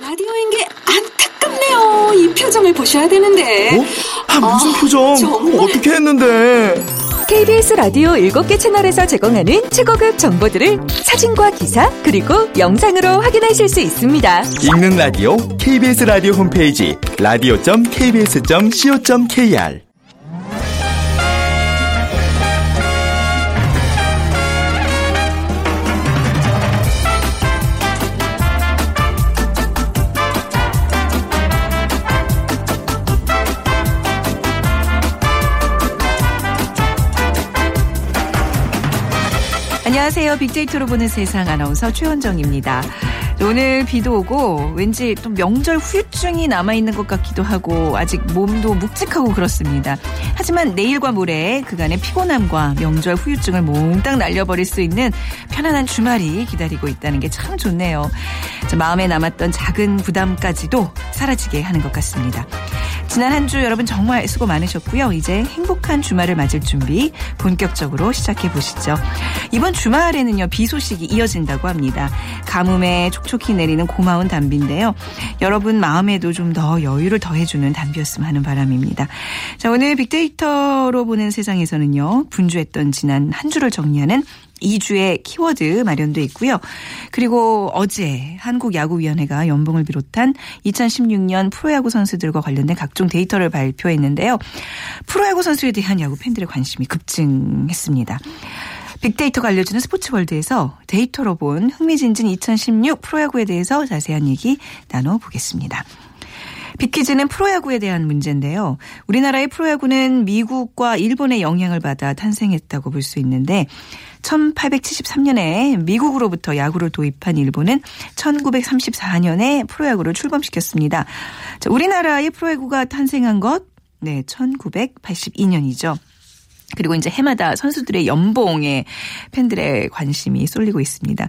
라디오인 게 안타깝네요. 이 표정을 보셔야 되는데. 어? 아, 무슨 아, 표정? 정말. 어떻게 했는데? KBS 라디오 7개 채널에서 제공하는 최고급 정보들을 사진과 기사 그리고 영상으로 확인하실 수 있습니다. 읽는 라디오 KBS 라디오 홈페이지 라 안녕하세요. 빅데이터로 보는 세상 아나운서 최원정입니다. 오늘 비도 오고 왠지 또 명절 후유증이 남아있는 것 같기도 하고 아직 몸도 묵직하고 그렇습니다. 하지만 내일과 모레 그간의 피곤함과 명절 후유증을 몽땅 날려버릴 수 있는 편안한 주말이 기다리고 있다는 게 참 좋네요. 자, 마음에 남았던 작은 부담까지도 사라지게 하는 것 같습니다. 지난 한 주 여러분 정말 수고 많으셨고요. 이제 행복한 주말을 맞을 준비 본격적으로 시작해 보시죠. 이번 주말에는요 비 소식이 이어진다고 합니다. 가뭄에 촉촉히 내리는 고마운 단비인데요. 여러분 마음에도 좀 더 여유를 더해주는 단비였으면 하는 바람입니다. 자 오늘 빅데이터로 보는 세상에서는요 분주했던 지난 한 주를 정리하는 2주의 키워드 마련돼 있고요. 그리고 어제 한국야구위원회가 연봉을 비롯한 2016년 프로야구 선수들과 관련된 각종 데이터를 발표했는데요. 프로야구 선수에 대한 야구 팬들의 관심이 급증했습니다. 빅데이터가 알려주는 스포츠월드에서 데이터로 본 흥미진진 2016 프로야구에 대해서 자세한 얘기 나눠보겠습니다. 빅퀴즈는 프로야구에 대한 문제인데요. 우리나라의 프로야구는 미국과 일본의 영향을 받아 탄생했다고 볼 수 있는데 1873년에 미국으로부터 야구를 도입한 일본은 1934년에 프로야구를 출범시켰습니다. 자, 우리나라의 프로야구가 탄생한 것 네, 1982년이죠. 그리고 이제 해마다 선수들의 연봉에 팬들의 관심이 쏠리고 있습니다.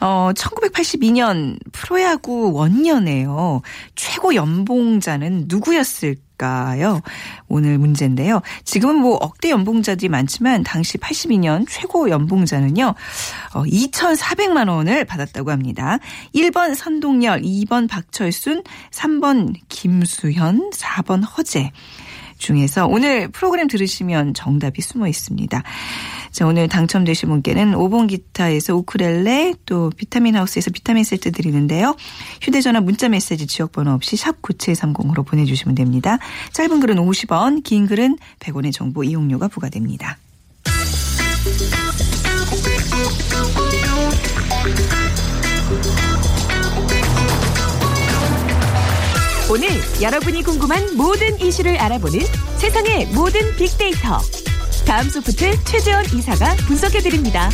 어, 1982년 프로야구 원년에요. 최고 연봉자는 누구였을까요? 오늘 문제인데요. 지금은 뭐 억대 연봉자들이 많지만 당시 82년 최고 연봉자는요. 어, 2,400만 원을 받았다고 합니다. 1번 선동열, 2번 박철순, 3번 김수현, 4번 허재. 중에서 오늘 프로그램 들으시면 정답이 숨어 있습니다. 자, 오늘 당첨되신 분께는 5번 기타에서 우크렐레 또 비타민 하우스에서 비타민 세트 드리는데요. 휴대전화 문자 메시지 지역번호 없이 샵 9730으로 보내주시면 됩니다. 짧은 글은 50원, 긴 글은 100원의 정보 이용료가 부과됩니다. 오늘 여러분이 궁금한 모든 이슈를 알아보는 세상의 모든 빅데이터. 다음 소프트 최재원 이사가 분석해드립니다.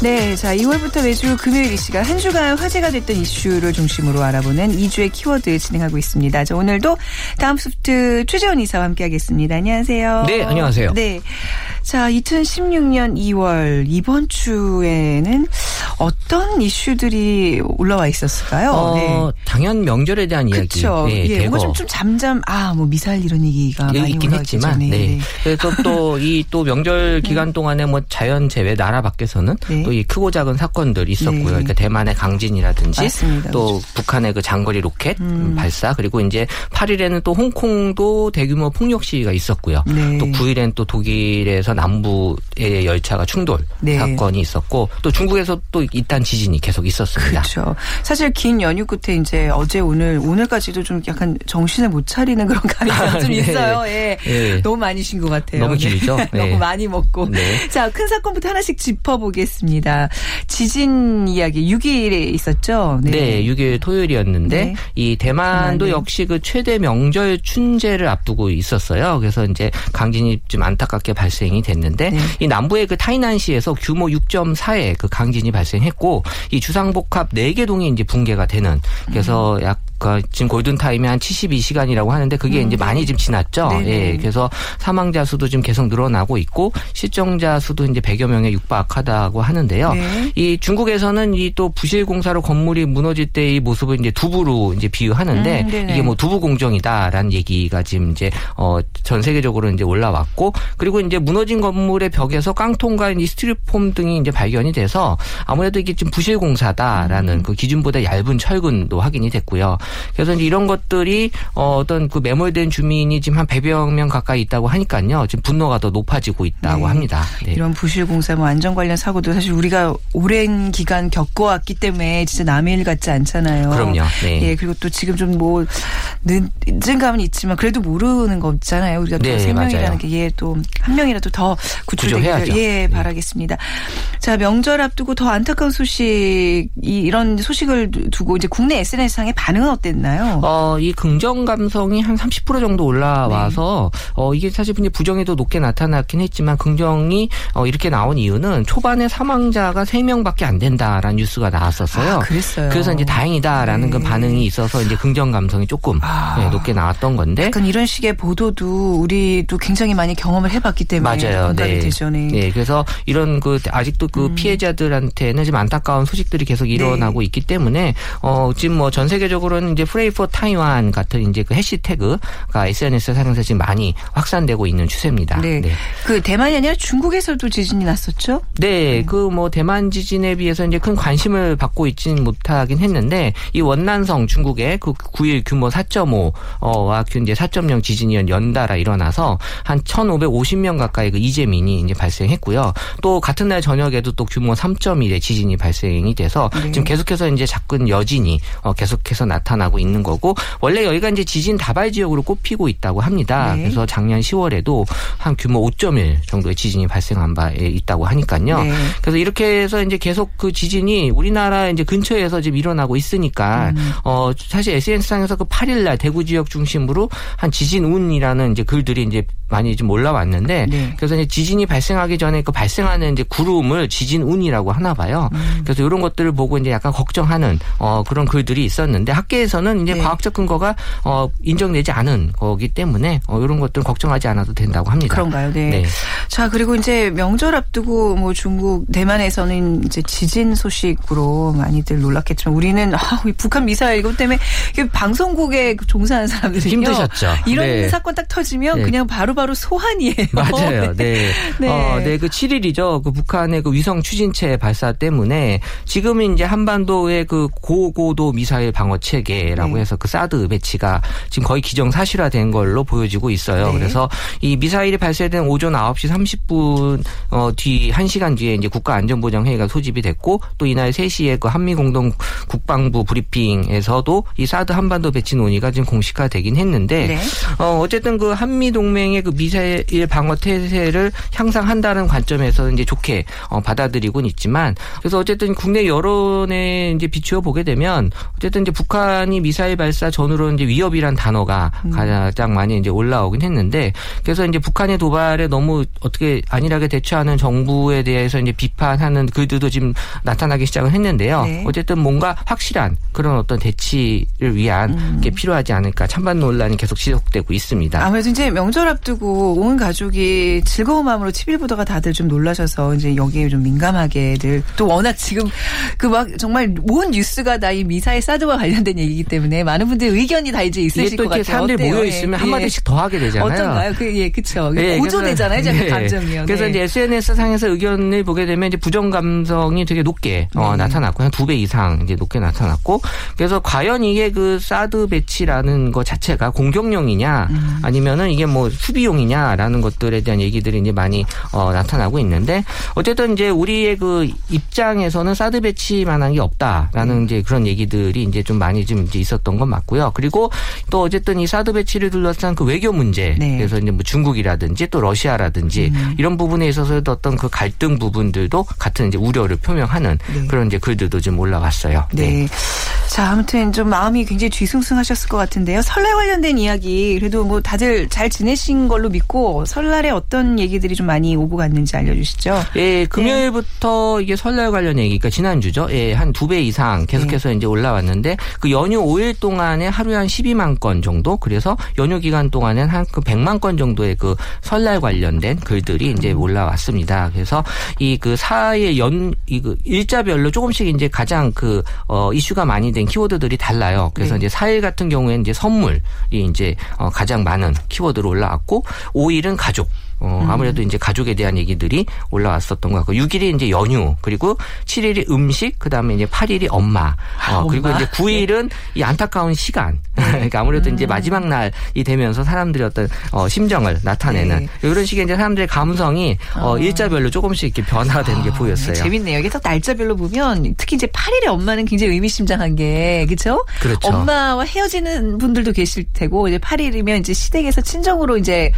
네, 자 2월부터 매주 금요일 이 시간 한 주간 화제가 됐던 이슈를 중심으로 알아보는 2주의 키워드 진행하고 있습니다. 자 오늘도 다음 소프트 최재원 이사와 함께하겠습니다. 안녕하세요. 네, 안녕하세요. 네, 자 2016년 2월 이번 주에는 어떤 이슈들이 올라와 있었을까요? 어, 네. 당연 명절에 대한 이야기. 그렇죠. 네, 예, 뭔가 좀, 좀 잠잠 아 뭐 미사일 이런 얘기가 많이 있긴. 했지만, 네. 네. 그래서 또 이 또 명절 기간 동안에 뭐 자연 재해 나라 밖에서는 네. 또이 크고 작은 사건들 있었고요. 네. 그러니까 대만의 강진이라든지 맞습니다. 또 그렇죠. 북한의 그 장거리 로켓 음. 발사 그리고 이제 8일에는 또 홍콩도 대규모 폭력 시위가 있었고요. 네. 또 9일엔 또 독일에서 남부의 열차가 충돌 네. 사건이 있었고 또 중국에서 또 이딴 지진이 계속 있었습니다. 그렇죠. 사실 긴 연휴 끝에 이제 어제 오늘 오늘까지도 좀 약간 정신을 못 차리는 그런 감이 좀 네. 있어요. 예. 예. 너무 많이 쉰 것 같아요. 너무 네. 길죠? 네. 너무 많이 먹고. 네. 자, 큰 사건부터 하나씩 짚어보겠습니다. 지진 이야기 6일에 있었죠. 네, 6일 토요일이었는데 네. 이 대만도 대만에. 역시 그 최대 명절 춘제를 앞두고 있었어요. 그래서 이제 강진이 좀 안타깝게 발생이 됐는데 네. 이 남부의 그 타이난시에서 규모 6.4의 그 강진이 발생 했고 이 주상복합 4개 동이 이제 붕괴가 되는 그래서 약 그러니까 지금 골든 타임이 한 72시간이라고 하는데 그게 이제 많이 좀 지났죠. 음. 네네. 예. 그래서 사망자 수도 지금 계속 늘어나고 있고 실종자 수도 이제 100여 명에 육박하다고 하는데요. 네. 이 중국에서는 이 또 부실 공사로 건물이 무너질 때 이 모습을 이제 두부로 이제 비유하는데 음. 이게 뭐 두부 공정이다라는 얘기가 지금 이제 어 전 세계적으로 이제 올라왔고 그리고 이제 무너진 건물의 벽에서 깡통과 이 스티로폼 등이 이제 발견이 돼서 아무래도 이게 좀 부실 공사다라는 그 기준보다 얇은 철근도 확인이 됐고요. 그래서 이제 이런 것들이 어, 어떤 그 매몰된 주민이 지금 한 100여 명 가까이 있다고 하니까요. 지금 분노가 더 높아지고 있다고 네. 합니다. 네. 이런 부실공사, 뭐 안전 관련 사고도 사실 우리가 오랜 기간 겪어왔기 때문에 진짜 남의 일 같지 않잖아요. 그럼요. 네. 예, 그리고 또 지금 좀 뭐 늦은 감은 있지만 그래도 모르는 거 있잖아요. 우리가 네, 또세 명이라는 맞아요. 게 예, 또 한 명이라도 더 구출되기를. 예, 네. 바라겠습니다. 자, 명절 앞두고 더 안타까운 소식, 이, 이런 소식을 두고 이제 국내 SNS상의 반응은 어땠나요? 어, 이 긍정 감성이 한 30% 정도 올라와서 네. 어, 이게 사실 부정이 더 높게 나타났긴 했지만 긍정이 어, 이렇게 나온 이유는 초반에 사망자가 3명밖에 안 된다라는 뉴스가 나왔었어요. 아, 그랬어요. 그래서 이제 다행이다라는 그 네. 반응이 있어서 이제 긍정 감성이 조금 아. 네, 높게 나왔던 건데 약간 이런 식의 보도도 우리도 굉장히 많이 경험을 해봤기 때문에 맞아요. 네. 되죠. 네. 네, 그래서 이런 그 아직도 그 피해자들한테는 지금 안타까운 소식들이 계속 일어나고 있기 때문에 어 지금 뭐 전 세계적으로는 이제 프레이 포 타이완 같은 이제 그 해시태그가 SNS 상에서 지금 많이 확산되고 있는 추세입니다. 네. 네. 그 대만이 아니라 중국에서도 지진이 났었죠? 네, 그뭐 대만 지진에 비해서 이제 큰 관심을 받고 있지는 못하긴 했는데 이 원난성 중국의 그 9일 규모 4.5와 이제 4.0 지진이 연달아 일어나서 한 1,550명 가까이 그 이재민이 이제 발생했고요. 또 같은 날 저녁에도 또 규모 3.1의 지진이 발생이 돼서 네. 지금 계속해서 이제 작은 여진이 어, 계속해서 나타나 고 있는 거고 원래 여기가 이제 지진 다발 지역으로 꼽히고 있다고 합니다. 네. 그래서 작년 10월에도 한 규모 5.1 정도의 지진이 발생한 바 있다고 하니까요. 네. 그래서 이렇게 해서 이제 계속 그 지진이 우리나라 이제 근처에서 지금 일어나고 있으니까 음. 어 사실 SNS상에서 그 8일 날 대구 지역 중심으로 한 지진 운이라는 이제 글들이 이제 많이 좀 올라왔는데 네. 그래서 이제 지진이 발생하기 전에 그 발생하는 이제 구름을 지진 운이라고 하나 봐요. 음. 그래서 이런 것들을 보고 이제 약간 걱정하는 어 그런 글들이 있었는데 학계에서 는 이제 네. 과학적 근거가 어 인정되지 않은 거기 때문에 어 이런 것들은 걱정하지 않아도 된다고 합니다. 그런가요? 네. 네. 자, 그리고 이제 명절 앞두고 뭐 중국, 대만에서는 이제 지진 소식으로 많이들 놀랐겠지만 우리는 아, 이 북한 미사일 이것 때문에 방송국에 종사하는 사람들이 힘드셨죠. 이런 네. 사건 딱 터지면 네. 그냥 바로바로 소환이에요. 맞아요. 네. 네. 어, 네. 그 7일이죠. 그 북한의 그 위성 추진체 발사 때문에 지금은 이제 한반도의 그 고고도 미사일 방어 체계 라고 네. 해서 그 사드 배치가 지금 거의 기정사실화된 걸로 보여지고 있어요. 네. 그래서 이 미사일이 발사된 오전 9시 30분 어, 뒤 1시간 뒤에 이제 국가안전보장회의가 소집이 됐고 또 이날 3시에 그 한미 공동 국방부 브리핑에서도 이 사드 한반도 배치 논의가 지금 공식화되긴 했는데 네. 어, 어쨌든 그 한미 동맹의 그 미사일 방어 태세를 향상한다는 관점에서 이제 좋게 어, 받아들이곤 있지만 그래서 어쨌든 국내 여론에 이제 비추어 보게 되면 어쨌든 이제 북한 이 미사일 발사 전후로 이제 위협이란 단어가 음. 가장 많이 이제 올라오긴 했는데 그래서 이제 북한의 도발에 너무 어떻게 안일하게 대처하는 정부에 대해서 이제 비판하는 글들도 지금 나타나기 시작을 했는데요. 네. 어쨌든 뭔가 확실한 그런 어떤 대치를 위한 음. 게 필요하지 않을까 찬반 논란이 계속 지속되고 있습니다. 아무래도 이제 명절 앞두고 온 가족이 즐거운 마음으로 TV를 보다가 다들 좀 놀라셔서 이제 여기에 좀 민감하게들 또 워낙 지금 그 막 정말 온 뉴스가 다 이 미사일 사드와 관련된 얘기 이기 때문에 많은 분들 의견이 다 이제 있으실 또것 같아요. 사람들이 어때요? 모여 예, 있으면 예. 한 마디씩 더 하게 되잖아요. 어떤가요? 그, 예, 그쵸. 예, 고조되잖아요, 그래서- 네. 감정이요. 그래서 네. 이제 SNS 상에서 의견을 보게 되면 이제 부정 감성이 되게 높게 어, 네. 나타났고 한 두 배 이상 이제 높게 나타났고 그래서 과연 이게 그 사드 배치라는 것 자체가 공격용이냐 음. 아니면은 이게 뭐 수비용이냐라는 것들에 대한 얘기들이 이제 많이 어, 나타나고 있는데 어쨌든 이제 우리의 그 입장에서는 사드 배치만한 게 없다라는 음. 이제 그런 얘기들이 이제 좀 많이 좀 이제 있었던 건 맞고요. 그리고 또 어쨌든 이 사드 배치를 둘러싼 그 외교 문제 네. 그래서 이제 뭐 중국이라든지 또 러시아라든지 음. 이런 부분에 있어서도 어떤 그 갈등 부분들도 같은 이제 우려를 표명하는 네. 그런 이제 글들도 좀 올라왔어요. 네. 자, 아무튼 좀 마음이 굉장히 뒤숭숭하셨을 것 같은데요. 설날 관련된 이야기 그래도 뭐 다들 잘 지내신 걸로 믿고 설날에 어떤 얘기들이 좀 많이 오고 갔는지 알려주시죠. 예, 금요일부터 이게 설날 관련 얘기, 그러니까 지난주죠. 예, 한 두 배 이상 계속해서 이제 올라왔는데 그 연휴 5일 동안에 하루에 한 12만 건 정도 그래서 연휴 기간 동안엔 한그 100만 건 정도의 그 설날 관련된 글들이 이제 올라왔습니다. 그래서 이 그 사의 연, 이 그 일자별로 조금씩 이제 가장 그, 어, 이슈가 많이 된 키워드들이 달라요. 그래서 네. 이제 4일 같은 경우에는 이제 선물이 이제 어, 가장 많은 키워드로 올라왔고 5일은 가족. 어, 아무래도 이제 가족에 대한 얘기들이 올라왔었던 것 같고 6일이 이제 연휴 그리고 7일이 음식 그다음에 이제 8일이 엄마 어, 그리고 엄마. 이제 9일은 이 안타까운 시간 그러니까 아무래도 이제 마지막 날이 되면서 사람들의 어떤 어, 심정을 나타내는 네. 이런 식의 이제 사람들의 감성이 어, 일자별로 조금씩 이렇게 변화가 되는 게 보였어요. 재밌네요. 이게 딱 날짜별로 보면 특히 이제 8일에 엄마는 굉장히 의미심장한 게 그렇죠? 그렇죠. 엄마와 헤어지는 분들도 계실 테고 이제 8일이면 이제 시댁에서 친정으로 이제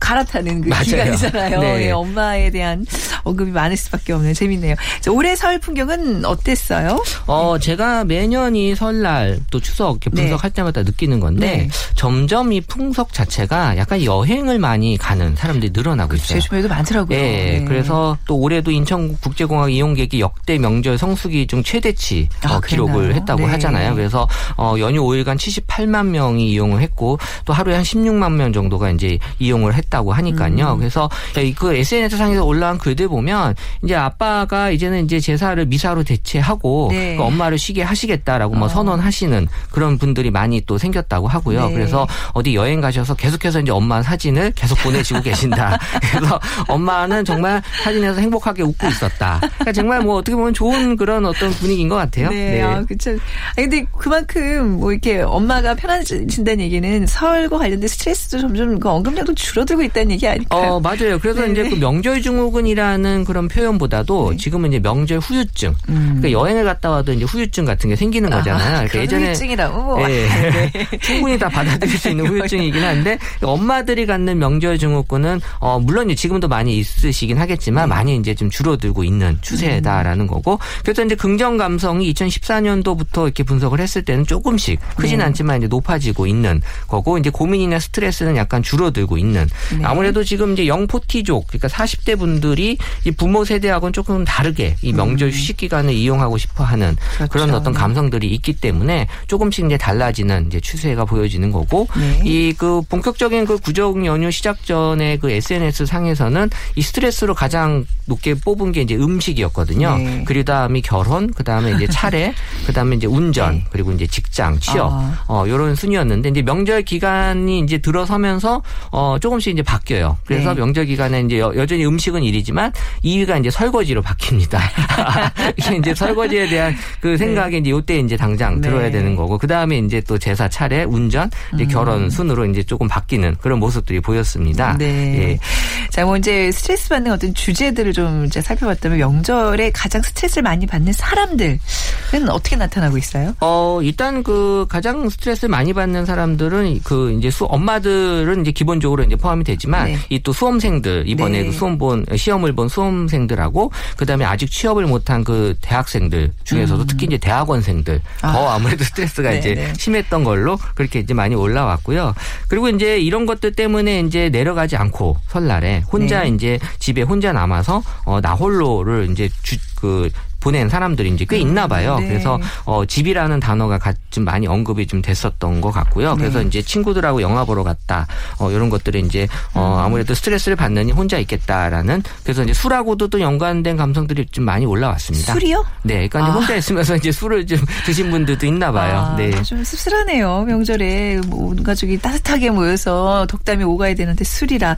갈아타는 그 맞아요. 기간이잖아요. 네. 예, 엄마에 대한 언급이 많을 수밖에 없네요. 재밌네요. 자, 올해 설 풍경은 어땠어요? 어, 제가 매년 이 설날 또 추석 이렇게 네. 분석할 때마다 느끼는 건데 네. 점점 이 풍속 자체가 약간 여행을 많이 가는 사람들이 늘어나고 있어요. 제 주변에도 많더라고요. 예, 네. 그래서 또 올해도 인천국제공항 이용객이 역대 명절 성수기 중 최대치 아, 어, 기록을? 했다고 네. 하잖아요. 그래서 어, 연휴 5일간 78만 명이 이용을 했고 또 하루에 한 16만 명 정도가 이제 이용을 했다고 하니까요. 음. 그래서 그 SNS 상에서 올라온 글들 보면 이제 아빠가 이제는 이제 제사를 미사로 대체하고 네. 그 엄마를 쉬게 하시겠다라고 뭐 어. 선언하시는 그런 분들이 많이 또 생겼다고 하고요. 네. 그래서 어디 여행 가셔서 계속해서 이제 엄마 사진을 계속 보내시고 계신다. 그래서 엄마는 정말 사진에서 행복하게 웃고 있었다. 그러니까 정말 뭐 어떻게 보면 좋은 그런 어떤 분위기인 것 같아요. 네, 아, 그쵸. 아 근데 그만큼 뭐 이렇게 엄마가 편해진다는 얘기는 설과 관련된 스트레스도 점점 그 언급량도 줄어들고 있다는 얘기 아닐까요? 어, 맞아요. 그래서 네네. 이제 그 명절 증후군이라는 그런 표현보다도 지금은 이제 명절 후유증. 그러니까 여행을 갔다 와도 이제 후유증 같은 게 생기는 거잖아요. 그러니까 음. 그런 후유증이라고. 뭐. 예. 충분히 다 받아들일 수 있는 후유증이긴 한데 엄마들이 갖는 명절 증후군은 어 물론 지금도 많이 있으시긴 하겠지만 많이 이제 좀 줄어들고 있는 추세다라는 거고 그래서 이제 긍정 감성이 2014년도부터 이렇게 분석을 했을 때는 조금씩 크진 네. 않지만 이제 높아지고 있는 거고 이제 고민이나 스트레스는 약간 줄어들고 있는 네. 아무래도 지금 이제 영포티족 그러니까 40대 분들이 이 부모 세대하고는 조금 다르게 이 명절 휴식 기간을 이용하고 싶어 하는 음. 그렇죠. 그런 어떤 감성들이 있기 때문에 조금씩 이제 달라지는 이제 추세가 보여지는 거고 네. 이그 본격적인 그 구정 연휴 시작 전에 그 SNS 상에서는 이 스트레스로 가장 높게 뽑은 게 이제 음식이었거든요. 네. 그리고 다음이 결혼, 그 다음에 이제 차례, 그 다음에 이제 운전, 네. 그리고 이제 직장, 취업, 아. 어, 요런 순이었는데 이제 명절 기간이 이제 들어서면서 어, 조금씩 이제 바뀌어요. 그래서 네. 명절 기간에 이제 여, 여전히 음식은 1위지만 2위가 이제 설거지로 바뀝니다. 이게 이제 설거지에 대한 그 생각이 이제 요때 이제 당장 네. 들어야 되는 거고 그 다음에 이제 또 제사 차례, 운전, 이제 음. 결혼 순으로 이제 조금 바뀌는 그런 모습들이 보였습니다. 네. 예. 자, 뭐 이제 스트레스 받는 어떤 주제들을 좀 이제 살펴봤다면 명절에 가장 스트레스를 많이 받는 사람들은 어떻게 나타나고 있어요? 어, 일단 그 가장 스트레스를 많이 받는 사람들은 그 이제 수 엄마들은 이제 기본적으로 이제 포함이 되지만 네. 이또 수험생들 이번에 네. 그 수험 본 시험을 본 수험생들하고 그다음에 아직 취업을 못한 그 대학생들 중에서도 특히 이제 대학원생들 음. 아. 더 아무래도 스트레스가 네, 이제 네. 심했던 걸로 그렇게 이제 많이 올라왔고요. 그리고 이제 이런 것들 때문에 이제 내려가지 않고 설날에 혼자 네. 이제 집에 혼자 남아서 어, 나홀로를 이제 주, 그 보낸 사람들이 이제 꽤 있나 봐요. 네. 그래서 어, 집이라는 단어가 가- 좀 많이 언급이 좀 됐었던 것 같고요. 네. 그래서 이제 친구들하고 영화 보러 갔다. 어, 이런 것들이 이제 음. 어, 아무래도 스트레스를 받느니 혼자 있겠다라는 그래서 이제 술하고도 또 연관된 감성들이 좀 많이 올라왔습니다. 술이요? 네, 그러니까 아. 혼자 있으면서 이제 술을 좀 드신 분들도 있나 봐요. 아, 네. 좀 씁쓸하네요. 명절에 뭐온 가족이 따뜻하게 모여서 덕담이 오가야 되는데 술이라.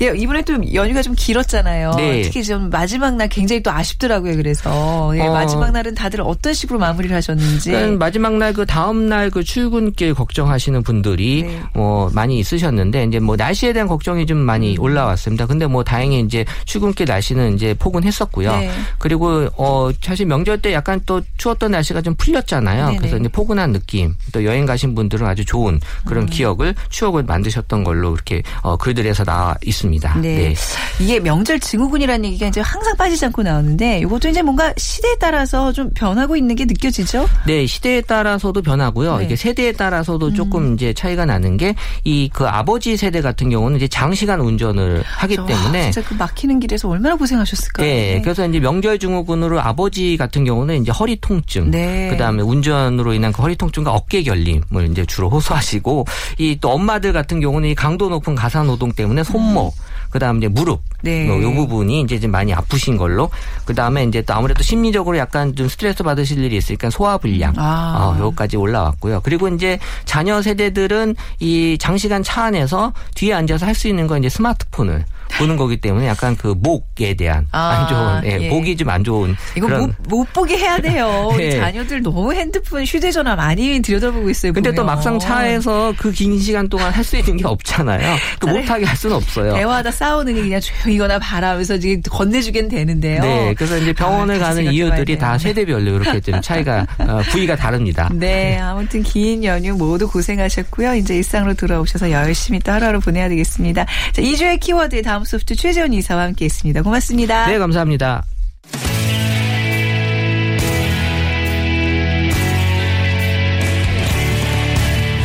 예, 이번에 또 연휴가 좀 길었잖아요. 네. 특히 좀 마지막 날 굉장히 또 아쉽더라고요. 그래서 예, 어. 마지막 날은 다들 어떤 식으로 마무리를 하셨는지. 그러니까 마지막 날 그 다음 날 그 출근길 걱정하시는 분들이 네. 뭐 많이 있으셨는데 이제 뭐 날씨에 대한 걱정이 좀 많이 음. 올라왔습니다. 근데 뭐 다행히 이제 출근길 날씨는 이제 포근했었고요. 네. 그리고 어 사실 명절 때 약간 또 추웠던 날씨가 좀 풀렸잖아요. 네네. 그래서 이제 포근한 느낌. 또 여행 가신 분들은 아주 좋은 그런 음. 기억을 추억을 만드셨던 걸로 이렇게 어 글들에서 나와 있습니다. 네. 이게 명절 증후군이라는 얘기가 이제 항상 빠지지 않고 나오는데 이것도 이제 뭔가 시대에 따라서 좀 변하고 있는 게 느껴지죠? 네, 시대에 따라서도 변하고요. 네. 이게 세대에 따라서도 조금 이제 차이가 나는 게 이 그 아버지 세대 같은 경우는 이제 장시간 운전을 하기 와, 때문에 진짜 그 막히는 길에서 얼마나 고생하셨을까요? 네, 그래서 이제 명절 증후군으로 아버지 같은 경우는 이제 허리 통증, 네. 그다음에 운전으로 인한 그 허리 통증과 어깨 결림을 이제 주로 호소하시고 이 또 엄마들 같은 경우는 이 강도 높은 가사 노동 때문에 손목, 그다음 이제 무릎, 네. 뭐요 부분이 이제 좀 많이 아프신 걸로, 그다음에 이제 또 아무래도 심리적으로 약간 좀 스트레스 받으실 일이 있으니까 소화 불량, 아. 어, 요까지 올라왔고요. 그리고 이제 자녀 세대들은 이 장시간 차 안에서 뒤에 앉아서 할 수 있는 건 이제 스마트폰을 보는 거기 때문에 약간 그 목에 대한 아, 안 좋은, 예, 예. 목이 좀 안 좋은 이거 그런 못, 못 보게 해야 돼요. 네. 자녀들 너무 핸드폰, 휴대전화 많이 들여다보고 있어요. 근데 또 보면. 막상 차에서 그 긴 시간 동안 할 수 있는 게 없잖아요. 또 차라리 못하게 할 수는 없어요. 대화하다 싸우는 게 그냥 조용히거나 바라면서 지금 건네주긴 되는데요. 네, 그래서 이제 병원을 아, 가는 이유들이 다 세대별로 이렇게 좀 차이가 어, 부위가 다릅니다. 네, 아무튼 긴 연휴 모두 고생하셨고요. 이제 일상으로 돌아오셔서 열심히 또 하루하루 보내야 되겠습니다. 자, 2주의 키워드 다음 소프트 최재원 이사와 함께 했습니다. 고맙습니다. 네, 감사합니다.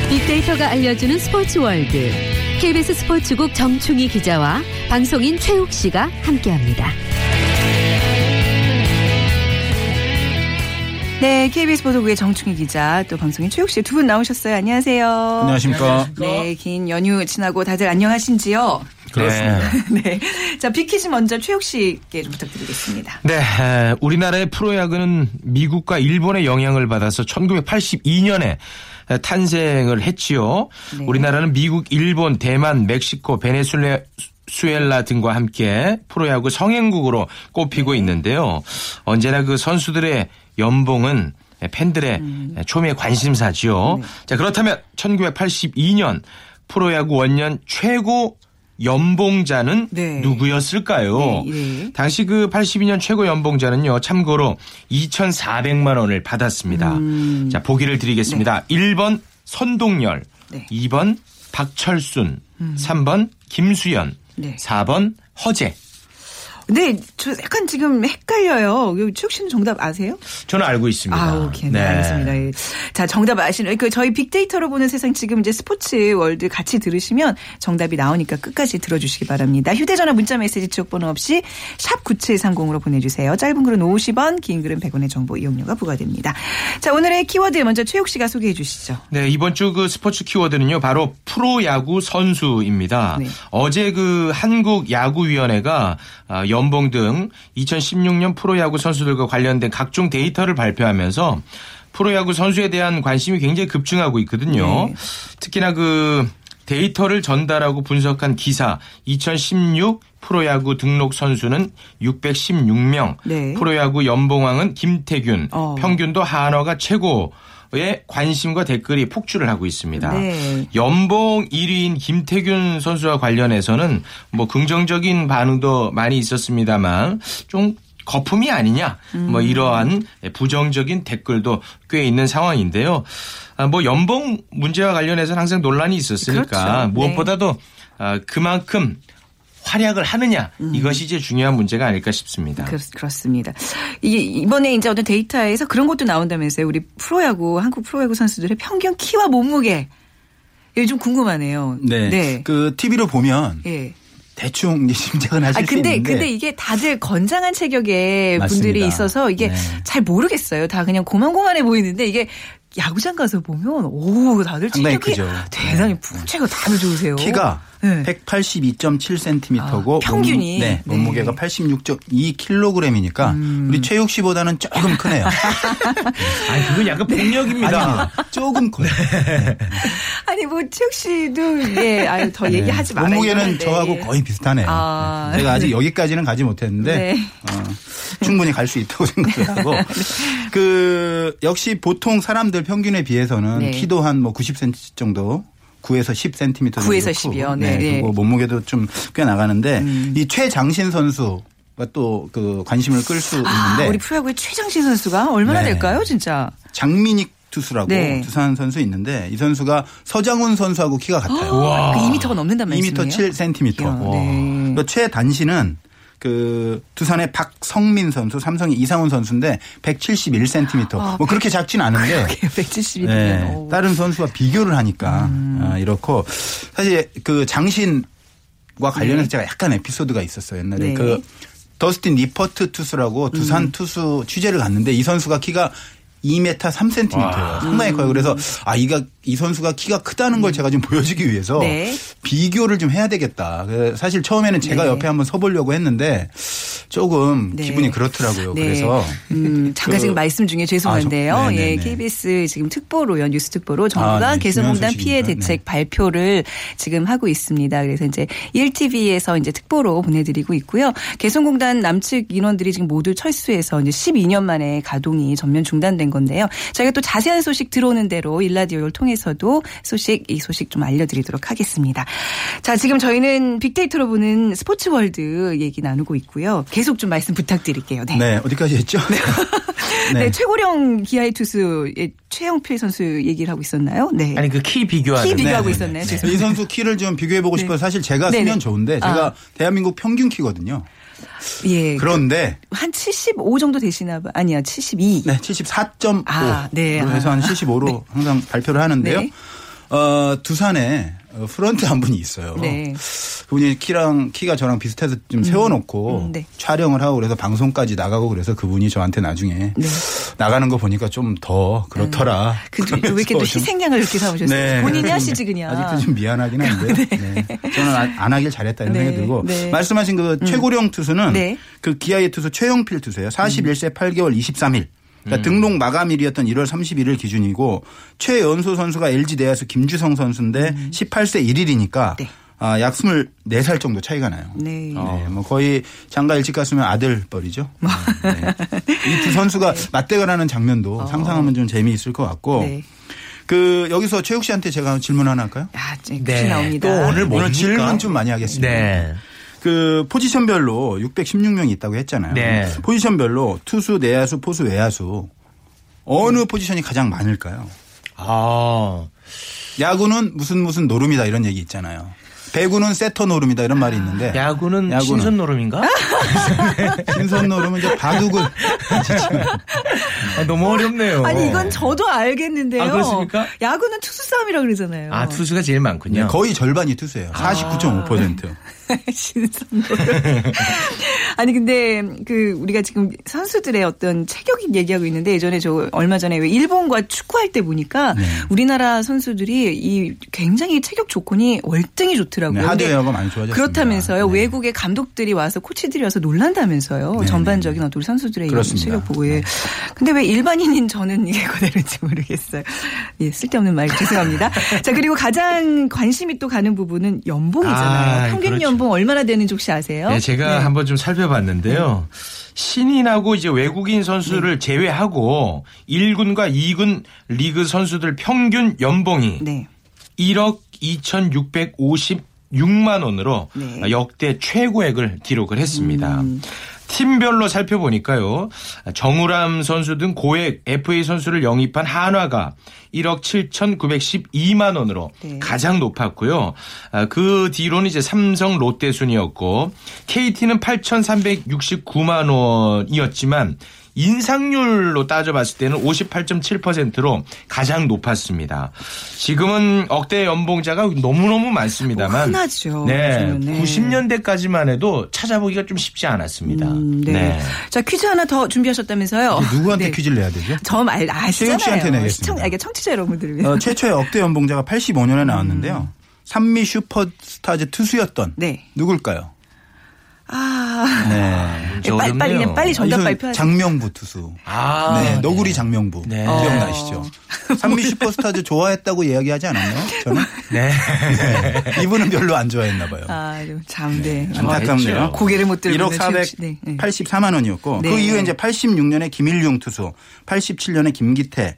빅데이터가 알려주는 스포츠 월드. KBS 스포츠국 정충희 기자와 방송인 최욱 씨가 함께합니다. 네, KBS 보도국의 정충희 기자, 또 방송인 최욱 씨 두 분 나오셨어요. 안녕하세요. 안녕하십니까. 네, 긴 연휴 지나고 다들 안녕하신지요? 그렇습니다. 네. 자, 빅퀴즈 먼저 최욱 씨께 좀 부탁드리겠습니다. 네, 에, 우리나라의 프로야구는 미국과 일본의 영향을 받아서 1982년에 탄생을 했지요. 네. 우리나라는 미국, 일본, 대만, 멕시코, 베네수엘라 수엘라 등과 함께 프로야구 성행국으로 꼽히고 네. 있는데요. 언제나 그 선수들의 연봉은 팬들의 음. 초미의 관심사지요. 네. 자, 그렇다면 1982년 프로야구 원년 최고 연봉자는 네. 누구였을까요? 네, 네. 당시 그 82년 최고 연봉자는요, 참고로 2,400만 원을 받았습니다. 자, 보기를 드리겠습니다. 1번 선동열, 네. 2번 박철순, 3번 김수연, 네. 4번 허재. 네, 저 약간 지금 헷갈려요. 그 최욱 씨는 정답 아세요? 저는 알고 있습니다. 아, 오케이. 네, 알겠습니다. 예. 자, 정답 아시는, 그, 저희 빅데이터로 보는 세상 지금 이제 스포츠 월드 같이 들으시면 정답이 나오니까 끝까지 들어주시기 바랍니다. 휴대전화 문자 메시지 지역번호 없이 샵9730으로 보내주세요. 짧은 글은 50원, 긴 글은 100원의 정보 이용료가 부과됩니다. 자, 오늘의 키워드 먼저 최욱 씨가 소개해 주시죠. 네, 이번 주 그 스포츠 키워드는요, 바로 프로야구 선수입니다. 네. 어제 그 한국야구위원회가 아, 연봉 등 2016년 프로야구 선수들과 관련된 각종 데이터를 발표하면서 프로야구 선수에 대한 관심이 굉장히 급증하고 있거든요. 네. 특히나 그 데이터를 전달하고 분석한 기사 2016 프로야구 등록 선수는 616명, 네. 프로야구 연봉왕은 김태균, 어. 평균도 한화가 최고. 의 관심과 댓글이 폭주를 하고 있습니다. 네. 연봉 1위인 김태균 선수와 관련해서는 뭐 긍정적인 반응도 많이 있었습니다만 좀 거품이 아니냐 뭐 음. 이러한 부정적인 댓글도 꽤 있는 상황인데요. 아, 뭐 연봉 문제와 관련해서는 항상 논란이 있었으니까 그렇죠. 무엇보다도 아, 그만큼 활약을 하느냐 음. 이것이 이제 중요한 문제가 아닐까 싶습니다. 그렇, 그렇습니다. 이게 이번에 이제 어떤 데이터에서 그런 것도 나온다면서요. 우리 프로야구, 한국 프로야구 선수들의 평균 키와 몸무게. 이게 좀 궁금하네요. 네. 네. 그 TV로 보면 예. 대충 짐작은 하실 아 근데 수 있는데 근데 이게 다들 건장한 체격의 맞습니다. 분들이 있어서 이게 네. 잘 모르겠어요. 다 그냥 고만고만해 보이는데 이게 야구장 가서 보면 오 다들 체격이 크죠. 대단히 풍채가 다들 좋으세요. 키가 네. 182.7cm고 아, 평균이. 네, 네. 몸무게가 86.2kg이니까 우리 최욱 씨보다는 조금 크네요. 아니 그건 약간 폭력입니다. 조금 커요. 아니 뭐 최욱 씨도 예 아유 더 얘기하지 말아요. 네. 몸무게는. 저하고 거의 비슷하네요. 아. 제가 아직 여기까지는 가지 못했는데 네. 어, 충분히 갈 수 있다고 생각을 하고 그 역시 보통 사람들 평균에 비해서는 네. 키도 한 뭐 90cm 정도 9에서 10cm 정도 9에서 크고, 10이요. 네, 네. 그리고 몸무게도 좀 꽤 나가는데 음. 이 최장신 선수 가 또 그 관심을 끌수 아, 있는데 우리 프로야구의 최장신 선수가 얼마나 네. 될까요, 진짜? 장민익 투수라고 네. 두산 선수 있는데 이 선수가 서장훈 선수하고 키가 같아요. 그 2m가 넘는단 말씀이에요? 2m 7cm. 이야, 네. 그 최단신은 그 두산의 박성민 선수, 삼성의 이상훈 선수인데 171cm. 뭐 그렇게 작진 않은데 170이면 네, 다른 선수와 비교를 하니까 음. 아, 이렇고 사실 그 장신과 관련해서 네. 제가 약간 에피소드가 있었어요. 옛날에 네. 그 더스틴 니퍼트 투수라고 음. 두산 투수 취재를 갔는데 이 선수가 키가 2m 3cm예요. 상당히 커요. 그래서 아 이가 이 선수가 키가 크다는 걸 제가 좀 보여주기 위해서 음. 네. 비교를 좀 해야 되겠다. 그 사실 처음에는 제가 네. 옆에 한번 서보려고 했는데 조금 네. 기분이 그렇더라고요. 네. 그래서 음, 잠깐 그- 지금 말씀 중에 죄송한데요. 아, 저- 예, 네네네. KBS 지금 특보로요, 뉴스 특보로 정부가 아, 네. 개성공단 피해. 대책 발표를 지금 하고 있습니다. 그래서 이제 1TV에서 이제 특보로 보내드리고 있고요. 개성공단 남측 인원들이 지금 모두 철수해서 이제 12년 만에 가동이 전면 중단된 건데요. 저희가 또 자세한 소식 들어오는 대로 일라디오를 통해 서도 소식 이 소식 좀 알려드리도록 하겠습니다. 자, 지금 저희는 빅데이터로 보는 스포츠 월드 얘기 나누고 있고요. 계속 좀 말씀 부탁드릴게요. 네. 네 어디까지 했죠? 네, 최고령 기아의 투수의 최영필 선수 얘기를 하고 있었나요? 네. 아니 그 키 비교하는. 키 비교하고 네, 있었네요. 네, 네. 이 선수 키를 좀 비교해 보고 네. 싶어요. 사실 제가. 서면 좋은데 제가 아. 대한민국 평균 키거든요. 예. 그런데 한 75 정도 되시나 봐. 아니야, 72. 네, 74.5로 아, 네. 해서 한 75로 항상 발표를 하는데요. 네. 어, 두산에 어, 프런트 한 분이 있어요. 네. 그분이 키랑 키가 저랑 비슷해서 좀 세워놓고 음, 네. 촬영을 하고 그래서 방송까지 나가고 그래서 그분이 저한테 나중에 네. 나가는 거 보니까 좀 더 그렇더라. 그, 왜 이렇게 또 희생양을 이렇게 삼으셨어요? 네. 본인이 하시지 그냥. 아직도 좀 미안하긴 한데 네. 저는 안- 안 하길 잘했다 이런 네. 생각이 들고 네. 말씀하신 그 최고령 투수는 네. 그 기아의 투수 최영필 투수예요. 41세 8개월 23일. 그러니까 등록 마감일이었던 1월 31일 기준이고 최연소 선수가 LG 내야수 김주성 선수인데 18세 1일이니까 음. 네. 아, 약 24살 정도 차이가 나요. 네. 네, 뭐 거의 장가 일찍 갔으면 아들 뻘이죠. 뭐. 이두 선수가 맞대결 하는 장면도 상상하면 좀 재미있을 것 같고 어. 네. 그 여기서 최욱 씨한테 제가 질문 하나 할까요? 야, 이제 네. 끝이 나옵니다. 또 오늘 오늘 뭡니까? 질문 좀 많이 하겠습니다. 네. 그 포지션별로 616명이 있다고 했잖아요. 네. 포지션별로 투수, 내야수, 포수, 외야수 어느 포지션이 가장 많을까요? 아. 야구는 무슨 무슨 노름이다 이런 얘기 있잖아요. 배구는 세터 노름이다 이런 말이 있는데 야구는, 야구는. 신선 노름인가? 신선 노름은 이제 바둑을 아, 너무 어렵네요. 아니 이건 저도 알겠는데요. 아, 그렇습니까? 야구는 투수 싸움이라 그러잖아요. 아, 투수가 제일 많군요. 네, 거의 절반이 투수예요. 49.5%. 신선도. 아니 근데 그 우리가 지금 선수들의 어떤 체격이 얘기하고 있는데 예전에 저 얼마 전에 왜 일본과 축구할 때 보니까 네. 우리나라 선수들이 이 굉장히 체격 조건이 월등히 좋더라고요. 네, 하드웨어가 많이 좋아졌습니다. 그렇다면서요. 네. 외국의 감독들이 와서 코치들이 와서 놀란다면서요. 네, 전반적인 어떤 우리 선수들의 이 그렇습니다. 체격 보고 예. 근데 왜 일반인인 저는 이게 그대로인지 모르겠어요. 예, 쓸데없는 말 죄송합니다. 자 그리고 가장 관심이 또 가는 부분은 연봉이잖아요. 아, 평균 그렇죠. 연봉 얼마나 되는지 혹시 아세요? 네, 제가 한번 좀 살 펴봤는데요. 신인하고 이제 외국인 선수를 제외하고 1군과 2군 리그 선수들 평균 연봉이 네. 1억 2,656만 원으로 네. 역대 최고액을 기록을 했습니다. 음. 팀별로 살펴보니까요. 정우람 선수 등 고액 FA 선수를 영입한 한화가 1억 7,912만 원으로 네. 가장 높았고요. 아, 그 뒤로는 이제 삼성 롯데 순이었고 KT는 8,369만 원이었지만 인상률로 따져봤을 때는 58.7%로 가장 높았습니다. 지금은 억대 연봉자가 너무너무 많습니다만 뭐 흔하죠. 네. 네. 90년대까지만 해도 찾아보기가 좀 쉽지 않았습니다. 음, 네. 자 퀴즈 하나 더 준비하셨다면서요? 누구한테 네. 퀴즈를 내야 되죠? 저 알, 아시잖아요. 씨한테 내겠습니다. 시청, 아, 이게 청취자 여러분들을 위해서. 어, 최초의 억대 연봉자가 85년에 나왔는데요. 산미 슈퍼스타즈 투수였던 네. 누굴까요? 아. 네. 빨리, 빨리, 어렵네요. 빨리 정답 발표하세요. 장명부 투수. 아, 네, 너구리 장명부. 네. 기억나시죠? 산미 슈퍼스타즈 좋아했다고 이야기하지 않았나요? 저는? 네. 이분은 별로 안 좋아했나 봐요. 아, 참, 네. 안타깝네요. 좋아했죠. 고개를 못 들고 1억 있는 최욱 씨. 네, 네. 484만 원이었고 네. 그 이후에 이제 86년에 김일용 투수, 87년에 김기태,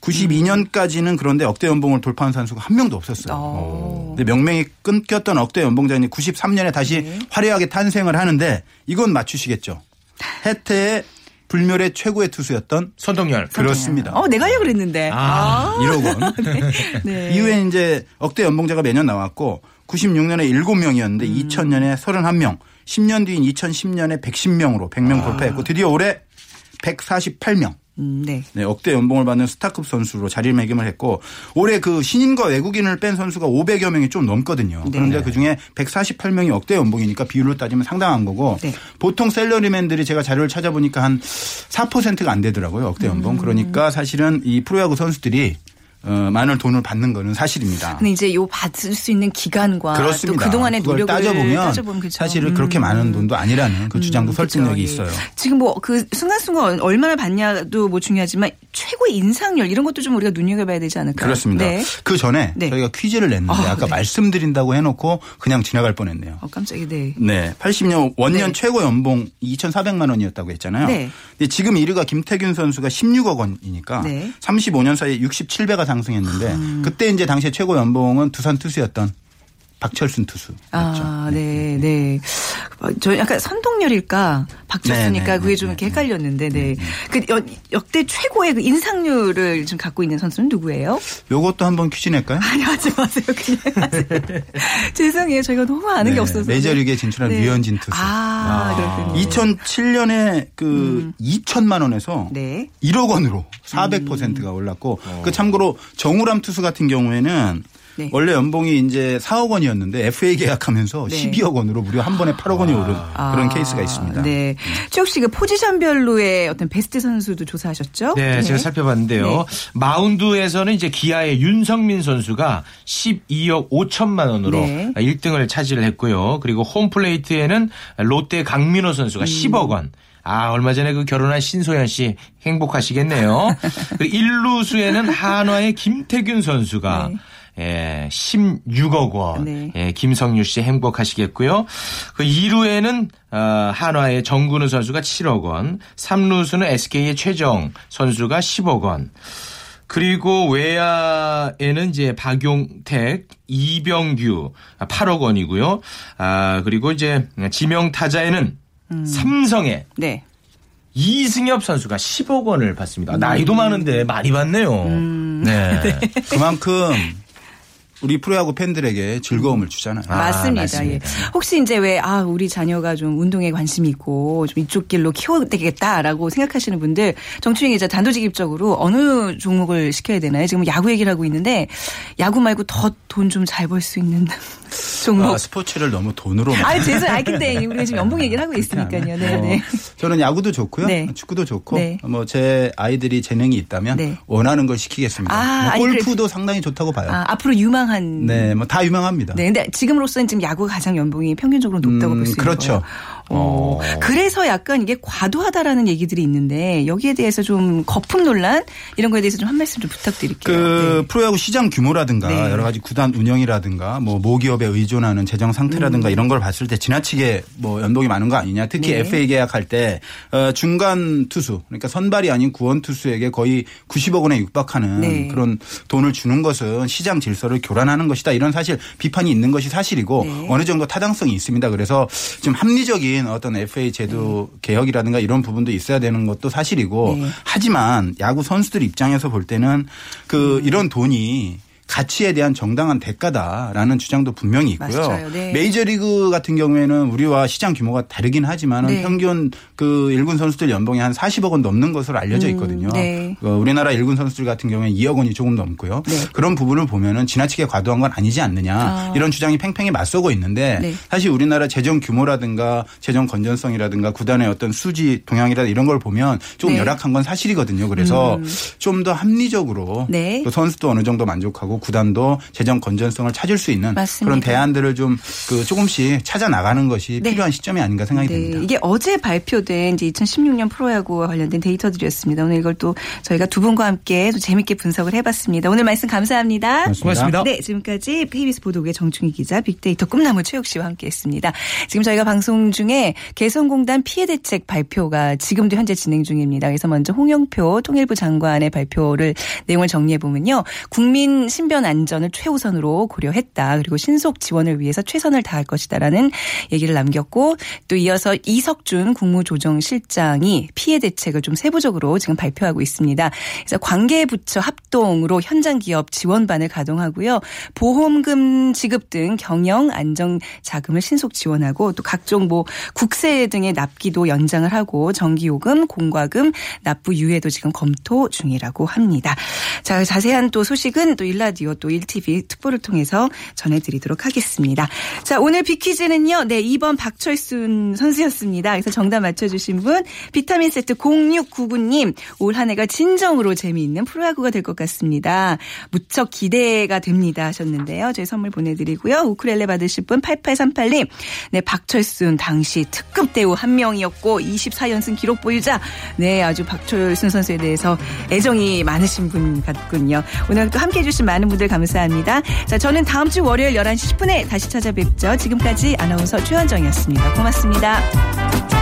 92년까지는 그런데 억대 연봉을 돌파한 선수가 한 명도 없었어요. 어. 근데 명명이 끊겼던 억대 연봉자니 93년에 다시 네. 화려하게 탄생을 하는,데 이건 맞추시겠죠. 해태의 불멸의 최고의 투수였던 손동열. 그렇습니다. 어, 내가 하려고 그랬는데. 아. 1억 원. 네. 이후에 이제 억대 연봉자가 매년 나왔고 96년에 7명이었는데 음. 2000년에 31명, 10년 뒤인 2010년에 110명으로 100명 돌파했고 드디어 올해 148명. 음, 네. 네, 억대 연봉을 받는 스타급 선수로 자리매김을 했고 올해 그 신인과 외국인을 뺀 선수가 500여 명이 좀 넘거든요. 네. 그런데 그 중에 148명이 억대 연봉이니까 비율로 따지면 상당한 거고 네. 보통 셀러리맨들이 제가 자료를 찾아보니까 한 4%가 안 되더라고요. 억대 연봉. 음. 그러니까 사실은 이 프로야구 선수들이 어, 많은 돈을 받는 거는 사실입니다. 근데 이제 요 받을 수 있는 기간과 그렇습니다. 또 그동안의 그걸 노력을 따져보면, 따져보면 그렇죠. 사실은 그렇게 많은 돈도 아니라는 그 주장도 설득력이 그렇죠. 예. 있어요. 지금 뭐 그 순간순간 얼마나 받냐도 뭐 중요하지만 최고의 인상률 이런 것도 좀 우리가 눈여겨봐야 되지 않을까요? 그렇습니다. 네. 그 전에 네. 저희가 퀴즈를 냈는데 아, 아까 네. 말씀드린다고 해놓고 그냥 지나갈 뻔했네요. 어, 깜짝이야. 네. 네, 80년 원년 네. 최고 연봉 2,400만 원이었다고 했잖아요. 네. 근데 지금 1위가 김태균 선수가 16억 원이니까 네. 음. 35년 사이에 67배가 상승했는데 그때 이제 당시에 최고 연봉은 두산 투수였던 박철순 투수. 아, 네, 네. 어, 저 약간 선동열일까 박철수니까 네, 네, 그게 네, 좀 이렇게 네. 헷갈렸는데, 네. 그 역, 역대 최고의 그 인상률을 좀 갖고 있는 선수는 누구예요? 요것도 한번 퀴즈 낼까요? 아니 하지 마세요, 그냥 하세요. 죄송해요, 저희가 너무 아는 게 네, 없어서. 메이저리그에 진출한 네. 류현진 투수. 아, 그렇군요. 2007년에 그 2천만 원에서 음. 네. 1억 원으로 400%가 올랐고 그 참고로 정우람 투수 같은 경우에는 네. 원래 연봉이 이제 4억 원이었는데 FA 계약하면서 네. 12억 원으로 무려 한 번에 8억 원이 오른 그런 케이스가 있습니다. 네. 최욱 씨가 포지션별로의 어떤 베스트 선수도 조사하셨죠? 네, 제가 살펴봤는데요. 네. 마운드에서는 이제 기아의 윤성민 선수가 12억 5천만 원으로 네. 1등을 차지를 했고요. 그리고 홈플레이트에는 롯데 강민호 선수가 음. 10억 원. 아, 얼마 전에 그 결혼한 신소연 씨 행복하시겠네요. 그리고 일루수에는 한화의 김태균 선수가 예, 16억 원. 네. 예, 김성유 씨 행복하시겠고요. 그 2루에는 어, 한화의 정근우 선수가 7억 원, 3루수는 SK의 최정 선수가 10억 원. 그리고 외야에는 이제 박용택, 이병규 8억 원이고요. 아, 그리고 이제 지명 타자에는 삼성의 네. 이승엽 선수가 10억 원을 받습니다. 나이도 많은데 많이 받네요. 네. 그만큼 우리 프로야구 팬들에게 즐거움을 주잖아요. 아, 맞습니다. 맞습니다. 예. 혹시 이제 왜, 아, 우리 자녀가 좀 운동에 관심이 있고 좀 이쪽 길로 키워되겠다라고 생각하시는 분들 정춘희 기자 단도직입적으로 어느 종목을 시켜야 되나요? 지금 야구 얘기를 하고 있는데 야구 말고 더 돈 좀 잘 벌 수 있는 종목. 아, 스포츠를 너무 돈으로 아, 죄송해요. 아, 근데 우리가 지금 연봉 얘기를 하고 있으니까요. 네, 어, 네. 저는 야구도 좋고요. 네. 축구도 좋고 네. 뭐제 아이들이 재능이 있다면 네. 원하는 걸 시키겠습니다. 아, 뭐 아니, 골프도 상당히 좋다고 봐요. 아, 앞으로 유망 한. 네, 뭐 다 유명합니다. 네, 근데 지금으로서는 지금 야구가 가장 연봉이 평균적으로 높다고 음, 볼수 있는 그렇죠. 거예요. 어, 그래서 약간 이게 과도하다라는 얘기들이 있는데 여기에 대해서 좀 거품 논란 이런 거에 대해서 좀 한 말씀 좀 부탁드릴게요. 그 네. 프로야구 시장 규모라든가 네. 여러 가지 구단 운영이라든가 뭐 모기업에 의존하는 재정 상태라든가 이런 걸 봤을 때 지나치게 뭐 연봉이 많은 거 아니냐. 특히 음. 네. FA 계약할 때 어, 중간 투수 그러니까 선발이 아닌 구원 투수에게 거의 90억 원에 육박하는 네. 그런 돈을 주는 것은 시장 질서를 교란하는 것이다. 이런 사실 비판이 있는 것이 사실이고 네. 어느 정도 타당성이 있습니다. 그래서 좀 합리적인 어떤 FA 제도 개혁이라든가 이런 부분도 있어야 되는 것도 사실이고 네. 하지만 야구 선수들 입장에서 볼 때는 그 이런 돈이 가치에 대한 정당한 대가다라는 주장도 분명히 있고요. 네. 메이저리그 같은 경우에는 우리와 시장 규모가 다르긴 하지만 네. 은 평균 그 일군 선수들 연봉이 한 40억 원 넘는 것으로 알려져 있거든요. 네. 어, 우리나라 일군 선수들 같은 경우에 2억 원이 조금 넘고요. 네. 그런 부분을 보면은 지나치게 과도한 건 아니지 않느냐 아. 이런 주장이 팽팽히 맞서고 있는데 네. 사실 우리나라 재정 규모라든가 재정 건전성이라든가 구단의 어떤 수지 동향이라 이런 걸 보면 조금 네. 음. 열악한 건 사실이거든요. 그래서 좀더 합리적으로 네. 또 선수도 어느 정도 만족하고 구단도 재정 건전성을 찾을 수 있는 맞습니다. 그런 대안들을 좀 그 조금씩 찾아 나가는 것이 네. 필요한 시점이 아닌가 생각이 네, 됩니다. 이게 어제 발표된 이제 2016년 프로야구와 관련된 데이터들이었습니다. 오늘 이걸 또 저희가 두 분과 함께 또 재밌게 분석을 해봤습니다. 오늘 말씀 감사합니다. 고맙습니다. 네, 지금까지 KBS 보도국의 정충희 기자, 빅데이터 꿈나무 최욱 씨와 함께했습니다. 지금 저희가 방송 중에 개성공단 피해 대책 발표가 지금도 현재 진행 중입니다. 그래서 먼저 홍영표 통일부 장관의 발표를 내용을 정리해 보면요, 국민 신변 신변 안전을 최우선으로 고려했다. 그리고 신속 지원을 위해서 최선을 다할 것이다라는 얘기를 남겼고 또 이어서 이석준 국무조정실장이 피해 대책을 좀 세부적으로 지금 발표하고 있습니다. 그래서 관계부처 합동으로 현장 기업 지원반을 가동하고요. 보험금 지급 등 경영 안정 자금을 신속 지원하고 또 각종 뭐 국세 등의 납기도 연장을 하고 전기요금, 공과금 납부 유예도 지금 검토 중이라고 합니다. 자, 자세한 또 소식은 또 일라디오 또 1TV 특보를 통해서 전해드리도록 하겠습니다. 자, 오늘 비퀴즈는요. 네, 2번 박철순 선수였습니다. 그래서 정답 맞춰주신 분 비타민 세트 0699님 올 한 해가 진정으로 재미있는 프로야구가 될 것 같습니다. 무척 기대가 됩니다 하셨는데요. 저희 선물 보내드리고요. 우크렐레 받으실 분 8838님 네, 박철순 당시 특급 대우 한 명이었고 24연승 기록 보유자 네, 아주 박철순 선수에 대해서 애정이 많으신 분 같군요. 오늘 또 함께해 주신 많은 분들 감사합니다. 자, 저는 다음 주 월요일 11시 10분에 다시 찾아뵙죠. 지금까지 아나운서 최현정이었습니다. 고맙습니다.